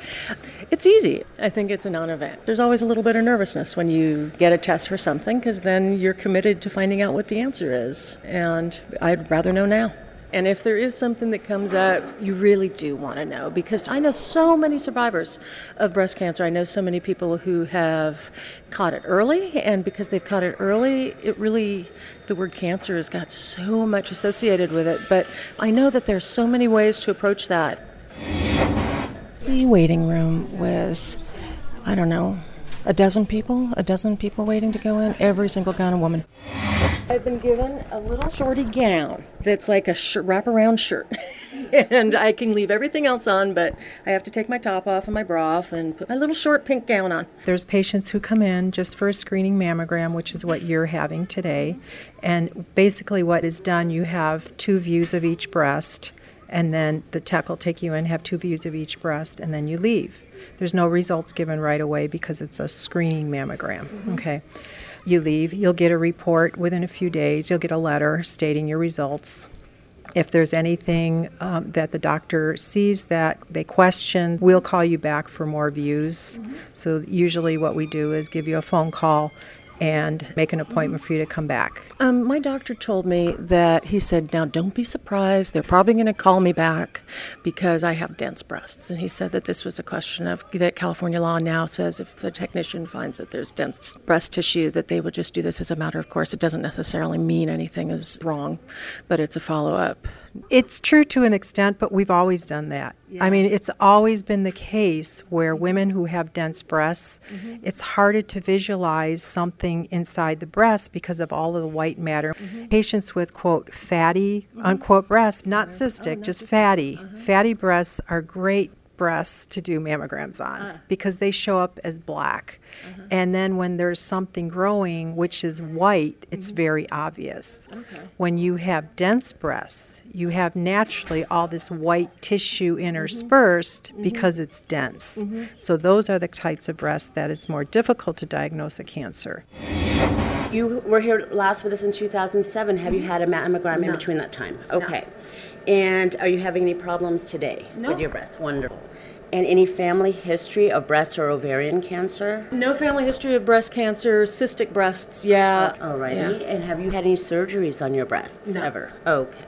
It's easy. I think it's a non event. There's always a little bit of nervousness when you get a test for something because then you're committed to finding out what the answer is. And I'd rather know now. And if there is something that comes up, you really do want to know because I know so many survivors of breast cancer. I know so many people who have caught it early, and because they've caught it early, it really, the word cancer has got so much associated with it. But I know that there's so many ways to approach that. The waiting room with, I don't know, a dozen people, a dozen people waiting to go in, every single kind of woman. I've been given a little shorty gown that's like a sh- wraparound shirt. and I can leave everything else on, but I have to take my top off and my bra off and put my little short pink gown on. There's patients who come in just for a screening mammogram, which is what you're having today. And basically, what is done, you have two views of each breast, and then the tech will take you in, have two views of each breast, and then you leave. There's no results given right away because it's a screening mammogram. Mm-hmm. Okay. You leave, you'll get a report within a few days, you'll get a letter stating your results. If there's anything um, that the doctor sees that they question, we'll call you back for more views. Mm-hmm. So, usually, what we do is give you a phone call and make an appointment for you to come back. Um, my doctor told me that he said, Now don't be surprised. They're probably going to call me back because I have dense breasts. And he said that this was a question of that California law now says if the technician finds that there's dense breast tissue, that they would just do this as a matter of course. It doesn't necessarily mean anything is wrong, but it's a follow up. It's true to an extent, but we've always done that. Yeah. I mean, it's always been the case where women who have dense breasts, mm-hmm. it's harder to visualize something inside the breast because of all of the white matter. Mm-hmm. Patients with, quote, fatty, mm-hmm. unquote, breasts, not cystic, oh, not just cystic. fatty. Uh-huh. Fatty breasts are great breasts to do mammograms on uh. because they show up as black. Uh-huh. And then when there's something growing which is white, it's mm-hmm. very obvious. Okay. When you have dense breasts, you have naturally all this white tissue mm-hmm. interspersed mm-hmm. because it's dense. Mm-hmm. So those are the types of breasts that it's more difficult to diagnose a cancer. You were here last with us in 2007. Have you had a mammogram no. in between that time? Okay. No. And are you having any problems today no. with your breast? Wonderful. And any family history of breast or ovarian cancer? No family history of breast cancer, cystic breasts, yeah. Alrighty. Yeah. And have you had any surgeries on your breasts no. ever? Okay.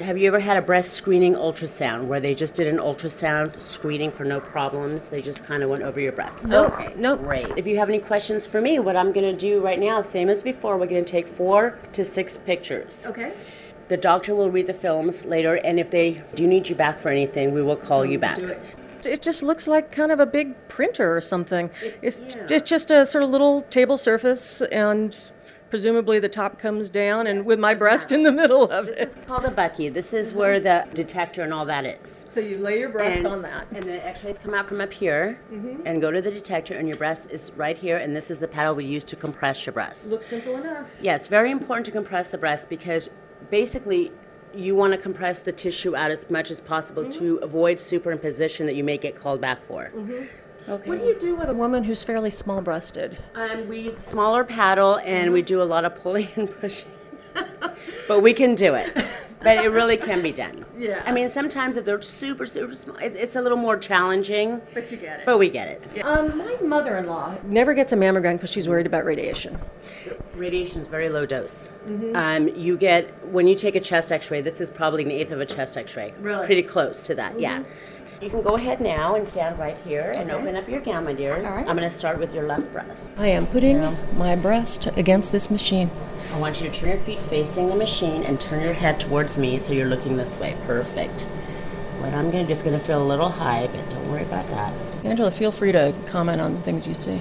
Have you ever had a breast screening ultrasound where they just did an ultrasound screening for no problems? They just kind of went over your breast. No, okay, no. Great. If you have any questions for me, what I'm going to do right now, same as before, we're going to take four to six pictures. Okay. The doctor will read the films later, and if they do need you back for anything, we will call you back. It just looks like kind of a big printer or something. It's, it's, yeah. it's just a sort of little table surface, and presumably the top comes down, and with my breast in the middle of this it. This is called a Bucky. This is where the detector and all that is. So you lay your breast and, on that. And the x rays come out from up here mm-hmm. and go to the detector, and your breast is right here, and this is the paddle we use to compress your breast. Looks simple enough. Yes, very important to compress the breast because basically you want to compress the tissue out as much as possible mm-hmm. to avoid superimposition that you may get called back for. Mm-hmm. Okay. What do you do with a woman who's fairly small breasted? Um, we use a smaller paddle and mm-hmm. we do a lot of pulling and pushing. but we can do it. But it really can be done. Yeah. I mean, sometimes if they're super, super small, it, it's a little more challenging. But you get it. But we get it. Yeah. Um, my mother in law never gets a mammogram because she's worried about radiation. Radiation is very low dose. Mm-hmm. Um, you get, when you take a chest x ray, this is probably an eighth of a chest x ray. Really? Pretty close to that, mm-hmm. yeah. You can go ahead now and stand right here and open up your gown, my dear. All right. I'm going to start with your left breast. I am putting my breast against this machine. I want you to turn your feet facing the machine and turn your head towards me so you're looking this way. Perfect. What I'm going to do is going to feel a little high, but don't worry about that. Angela, feel free to comment on the things you see.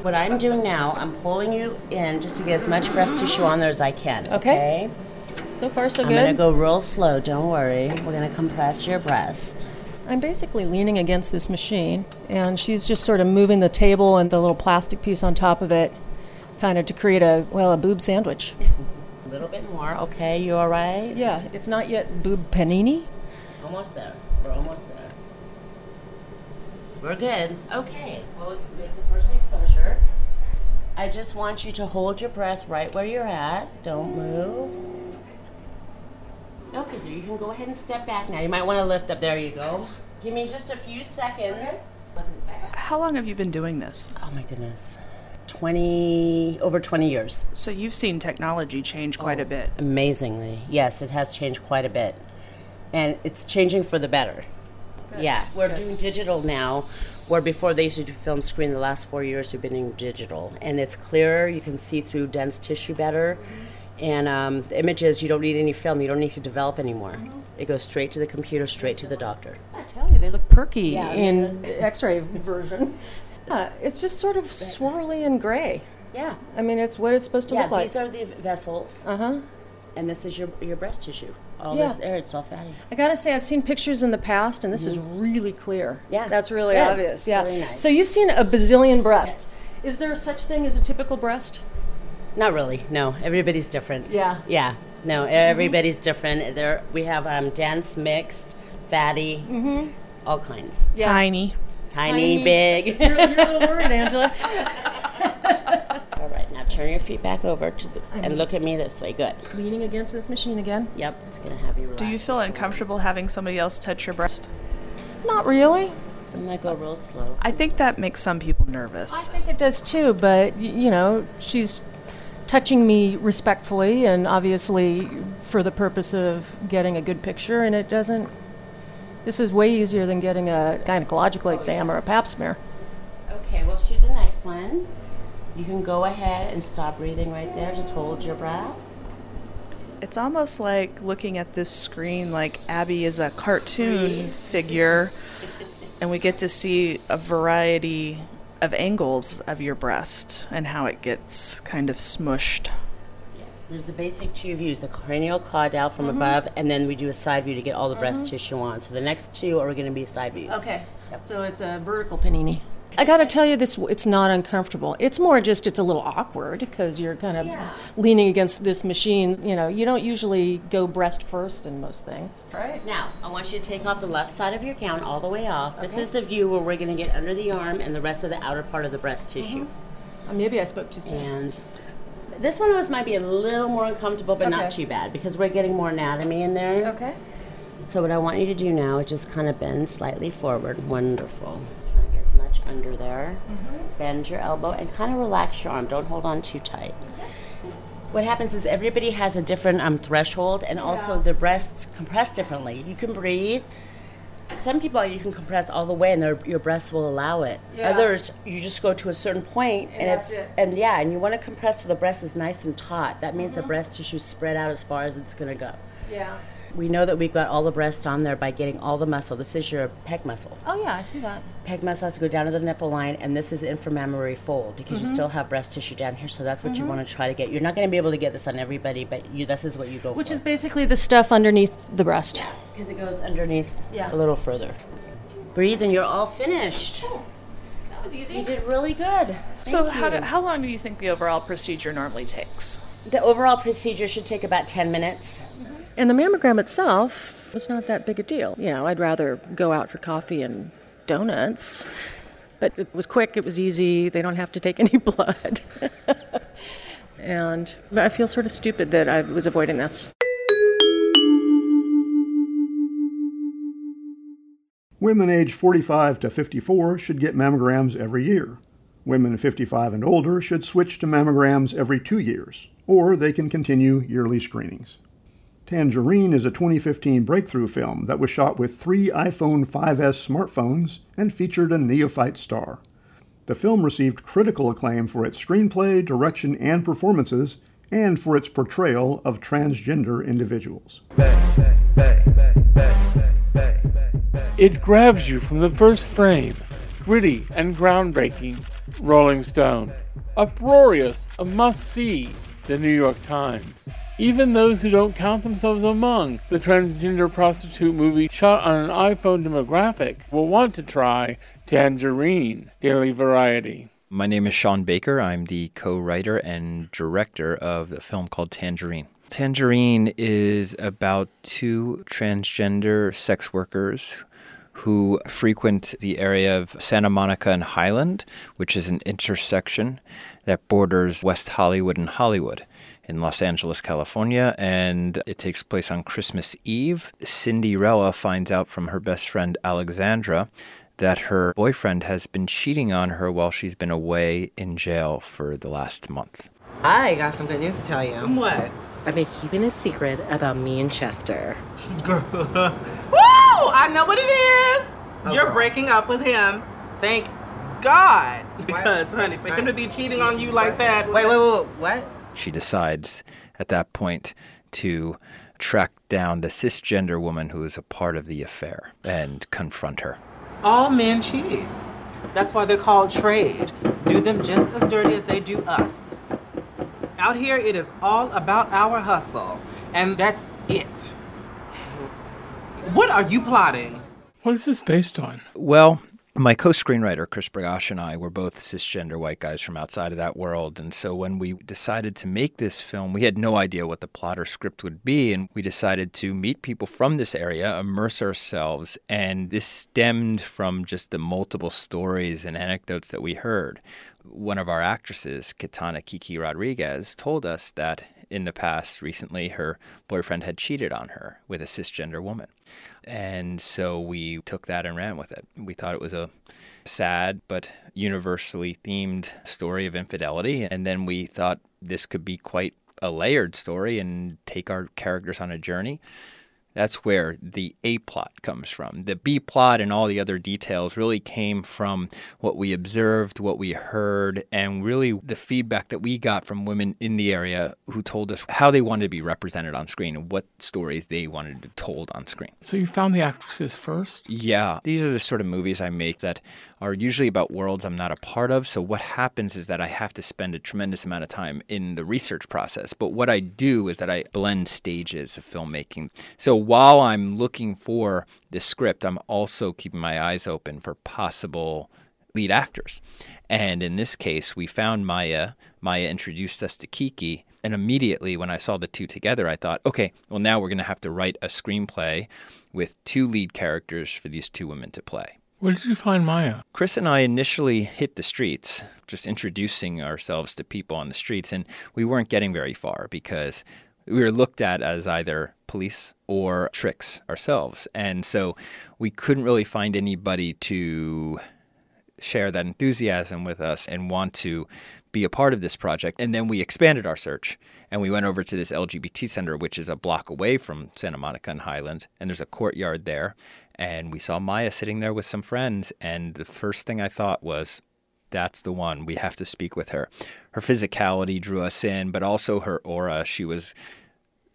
What I'm doing now, I'm pulling you in just to get as much breast tissue on there as I can. Okay. okay? So far, so I'm good. I'm going to go real slow. Don't worry. We're going to compress your breast. I'm basically leaning against this machine, and she's just sort of moving the table and the little plastic piece on top of it, kind of to create a, well, a boob sandwich. a little bit more. Okay, you all right? Yeah, it's not yet boob panini. Almost there. We're almost there. We're good. Okay, well, let's make the first exposure. I just want you to hold your breath right where you're at. Don't move. Okay, so you can go ahead and step back now. You might want to lift up. There you go. Give me just a few seconds. Wasn't bad. How long have you been doing this? Oh my goodness. 20 over 20 years. So you've seen technology change quite a oh, bit. Amazingly. Yes, it has changed quite a bit. And it's changing for the better. Yeah, we're Good. doing digital now, where before they used to do film screen. The last four years we've been doing digital, and it's clearer. You can see through dense tissue better, mm-hmm. And um, the images you don't need any film. You don't need to develop anymore. It goes straight to the computer, straight to the doctor. I tell you, they look perky Yeah, in X-ray version. Yeah, it's just sort of swirly and gray. Yeah. I mean, it's what it's supposed to yeah, look like. these are the vessels. Uh huh. And this is your your breast tissue. All Yeah. this air, it's all fatty. I gotta say, I've seen pictures in the past, and this is really clear. Mm-hmm. Yeah. that's really Good. obvious. Yeah. Really nice. So you've seen a bazillion breasts. Is there such thing as a typical breast? Not really. No, everybody's different. Yeah. Yeah. No, everybody's different. There we have um, dense, mixed, fatty, Mm-hmm. all kinds. Tiny. Tiny, Tiny. big. You're, you're a little worried, Angela. all right, now turn your feet back over to the, and I'm- look at me this way. Good. Leaning against this machine again. Yep, it's gonna have you relax. Do you feel uncomfortable having somebody else touch your breast? Not really. I'm gonna go real slow. I think that makes some people nervous. I think it does too, but y- you know, she's touching me respectfully and obviously for the purpose of getting a good picture, and it doesn't. This is way easier than getting a gynecological exam or a pap smear. Okay, we'll shoot the next one. You can go ahead and stop breathing right there. Just hold your breath. It's almost like looking at this screen like Abby is a cartoon figure, and we get to see a variety of angles of your breast and how it gets kind of smushed. Yes, There's the basic two views, the cranial caudal from Mhm. above, and then we do a side view to get all the breast tissue on. So the next two are going to be side views. Okay. So it's a vertical panini. I got to tell you, this it's not uncomfortable. It's more just it's a little awkward because you're kind of leaning against this machine. You know, you don't usually go breast first in most things. Right. Now, I want you to take off the left side of your gown all the way off. This is the view where we're going to get under the arm and the rest of the outer part of the breast tissue. Uh, maybe I spoke too soon. And this one was might be a little more uncomfortable, but not too bad because we're getting more anatomy in there. Okay. So what I want you to do now is just kind of bend slightly forward. Wonderful. Try to get as much under there. Bend your elbow and kind of relax your arm. Don't hold on too tight. What happens is everybody has a different um, threshold, and also their breasts compress differently. You can breathe. Some people you can compress all the way, and their, your breasts will allow it. Yeah. Others, you just go to a certain point, and, And it's it. and yeah, and you want to compress so the breast is nice and taut. That means the breast tissue spread out as far as it's going to go. Yeah. We know that we've got all the breast on there by getting all the muscle. This is your pec muscle. Oh yeah, I see that. Pec muscle has to go down to the nipple line, and this is the inframammary fold because you Mhm. still have breast tissue down here. So that's what you Mhm. want to try to get. You're not going to be able to get this on everybody, but you this is what you go Which for. is basically the stuff underneath the breast. because it goes underneath Yeah. a little further. Breathe, and you're all finished. That was easy. You did really good. So how, do, how long do you think the overall procedure normally takes? The overall procedure should take about 10 minutes. And the mammogram itself was not that big a deal. You know, I'd rather go out for coffee and donuts. But it was quick, it was easy, they don't have to take any blood. and I feel sort of stupid that I was avoiding this. Women aged 45 to 54 should get mammograms every year. Women 55 and older should switch to mammograms every two years, or they can continue yearly screenings. Tangerine is a 2015 breakthrough film that was shot with three iPhone 5S smartphones and featured a neophyte star. The film received critical acclaim for its screenplay, direction, and performances, and for its portrayal of transgender individuals. It grabs you from the first frame. Gritty and groundbreaking. Rolling Stone. Uproarious, a must see. The New York Times. Even those who don't count themselves among the transgender prostitute movie shot on an iPhone demographic will want to try Tangerine. Daily Variety. My name is Sean Baker. I'm the co writer and director of the film called Tangerine. Tangerine is about two transgender sex workers who frequent the area of Santa Monica and Highland, which is an intersection that borders West Hollywood and Hollywood in Los Angeles, California, and it takes place on Christmas Eve. Cinderella finds out from her best friend Alexandra that her boyfriend has been cheating on her while she's been away in jail for the last month. I got some good news to tell you. What? I've been keeping a secret about me and Chester. Girl. Woo! I know what it is. Oh, You're girl. breaking up with him. Thank God. Because, honey, for him to be cheating on you like that. Wait, wait, wait, what? She decides at that point to track down the cisgender woman who is a part of the affair and confront her. All men cheat. That's why they're called trade. Do them just as dirty as they do us. Out here, it is all about our hustle. And that's it. What are you plotting? What is this based on? Well, my co screenwriter, Chris Bergoch, and I were both cisgender white guys from outside of that world. And so when we decided to make this film, we had no idea what the plot or script would be. And we decided to meet people from this area, immerse ourselves. And this stemmed from just the multiple stories and anecdotes that we heard. One of our actresses, Kitana Kiki Rodriguez, told us that in the past, recently, her boyfriend had cheated on her with a cisgender woman. And so we took that and ran with it. We thought it was a sad but universally themed story of infidelity. And then we thought this could be quite a layered story and take our characters on a journey. That's where the A plot comes from. The B plot and all the other details really came from what we observed, what we heard, and really the feedback that we got from women in the area who told us how they wanted to be represented on screen and what stories they wanted to told on screen. So you found the actresses first? Yeah, these are the sort of movies I make that are usually about worlds I'm not a part of. So what happens is that I have to spend a tremendous amount of time in the research process. But what I do is that I blend stages of filmmaking. So while I'm looking for the script, I'm also keeping my eyes open for possible lead actors. And in this case, we found Mya. Mya introduced us to Kiki. And immediately when I saw the two together, I thought, okay, well, now we're going to have to write a screenplay with two lead characters for these two women to play. Where did you find Mya? Chris and I initially hit the streets, just introducing ourselves to people on the streets, and we weren't getting very far because we were looked at as either police or tricks ourselves. And so we couldn't really find anybody to share that enthusiasm with us and want to be a part of this project. And then we expanded our search and we went over to this LGBT center, which is a block away from Santa Monica and Highland. And there's a courtyard there. And we saw Mya sitting there with some friends. And the first thing I thought was, that's the one. We have to speak with her. Her physicality drew us in, but also her aura. She was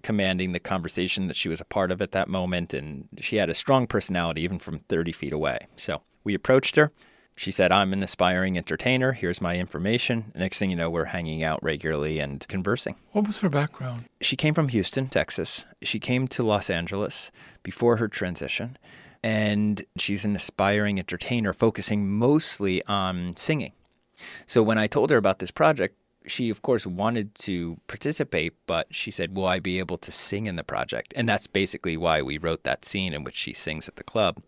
commanding the conversation that she was a part of at that moment. And she had a strong personality, even from 30 feet away. So we approached her. She said, I'm an aspiring entertainer. Here's my information. Next thing you know, we're hanging out regularly and conversing. What was her background? She came from Houston, Texas. She came to Los Angeles before her transition. And she's an aspiring entertainer focusing mostly on singing. So when I told her about this project, she, of course, wanted to participate, but she said, Will I be able to sing in the project? And that's basically why we wrote that scene in which she sings at the club.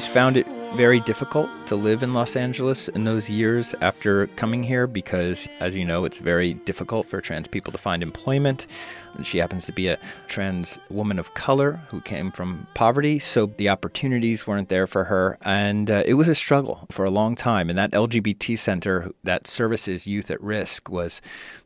She's found it very difficult to live in Los Angeles in those years after coming here because, as you know, it's very difficult for trans people to find employment. She happens to be a trans woman of color who came from poverty, so the opportunities weren't there for her. And uh, it was a struggle for a long time. And that LGBT center that services youth at risk was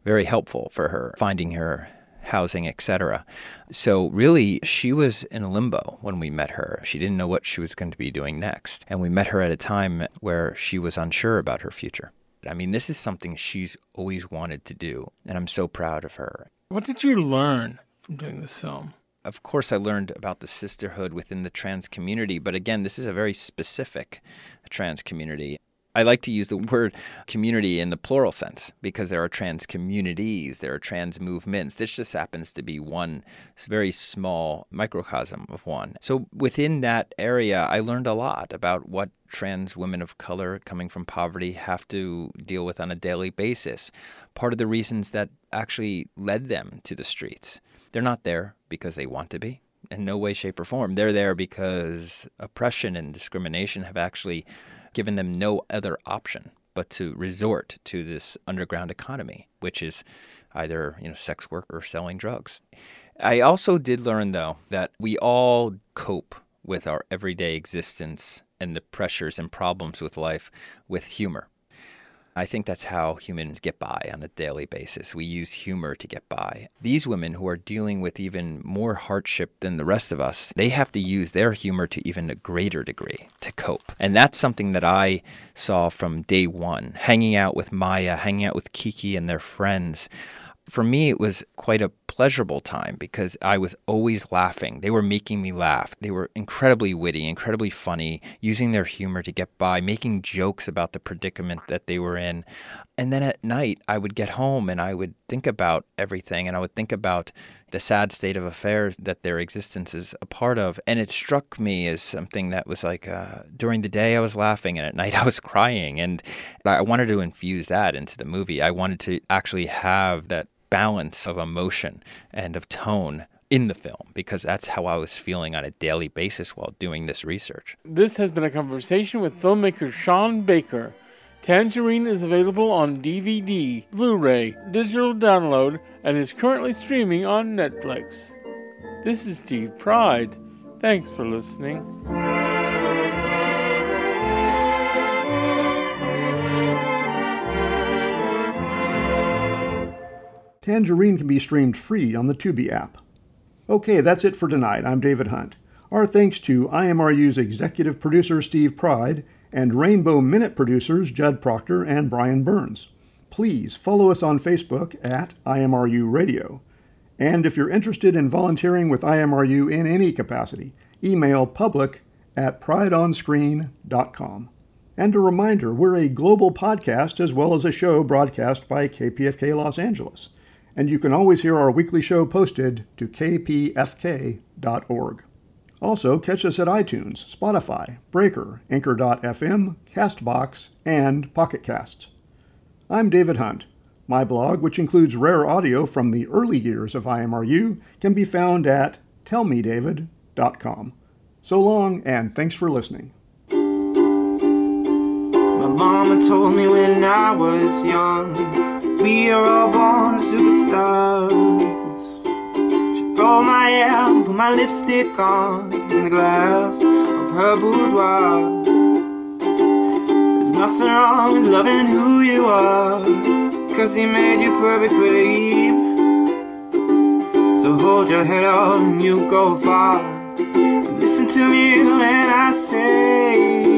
very helpful for her, finding her housing, etc. So really, she was in limbo when we met her. She didn't know what she was going to be doing next. And we met her at a time where she was unsure about her future. I mean, this is something she's always wanted to do, and I'm so proud of her. What did you learn from doing this film? Of course, I learned about the sisterhood within the trans community, but again, this is a very specific trans community. I like to use the word community in the plural sense because there are trans communities, there are trans movements. This just happens to be one very small microcosm of one. So within that area, I learned a lot about what trans women of color coming from poverty have to deal with on a daily basis. Part of the reasons that actually led them to the streets. They're not there because they want to be in no way, shape, or form. They're there because oppression and discrimination have actually given them no other option but to resort to this underground economy, which is either you know sex work or selling drugs. I also did learn though that we all cope with our everyday existence and the pressures and problems with life with humor. I think that's how humans get by on a daily basis. We use humor to get by. These women who are dealing with even more hardship than the rest of us, they have to use their humor to even a greater degree to cope. And that's something that I saw from day one, hanging out with Mya, hanging out with Kiki and their friends for me, it was quite a pleasurable time because I was always laughing. They were making me laugh. They were incredibly witty, incredibly funny, using their humor to get by, making jokes about the predicament that they were in. And then at night, I would get home and I would think about everything and I would think about the sad state of affairs that their existence is a part of. And it struck me as something that was like uh, during the day I was laughing and at night I was crying. And I wanted to infuse that into the movie. I wanted to actually have that balance of emotion and of tone in the film because that's how I was feeling on a daily basis while doing this research. This has been a conversation with filmmaker Sean Baker. Tangerine is available on DVD, Blu ray, digital download, and is currently streaming on Netflix. This is Steve Pride. Thanks for listening. Tangerine can be streamed free on the Tubi app. Okay, that's it for tonight. I'm David Hunt. Our thanks to IMRU's executive producer Steve Pride and Rainbow Minute producers Judd Proctor and Brian Burns. Please follow us on Facebook at IMRU Radio. And if you're interested in volunteering with IMRU in any capacity, email public at prideonscreen.com. And a reminder, we're a global podcast as well as a show broadcast by KPFK Los Angeles and you can always hear our weekly show posted to kpfk.org. Also, catch us at iTunes, Spotify, Breaker, Anchor.fm, Castbox, and Pocket Casts. I'm David Hunt. My blog, which includes rare audio from the early years of IMRU, can be found at tellmedavid.com. So long, and thanks for listening. My mama told me when I was young we are all born superstars. She rolled my hair, put my lipstick on in the glass of her boudoir. There's nothing wrong with loving who you are, cause he made you perfect, babe. So hold your head up and you'll go far. Listen to me when I say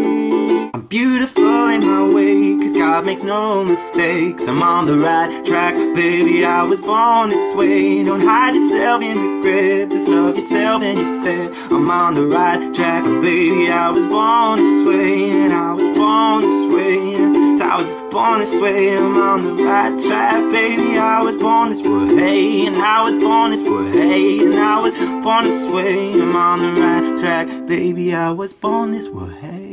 I'm beautiful in my way, cause God makes no mistakes. I'm on the right track, baby. I was born this way. Don't hide yourself in regret, just love yourself and you said, I'm on the right track, baby. I was born this way, and I was born this way. So I was born this way, I'm on the right track, baby. I was born this way, and I was born this way, and I was born this way. I'm on the right track, baby. I was born this way.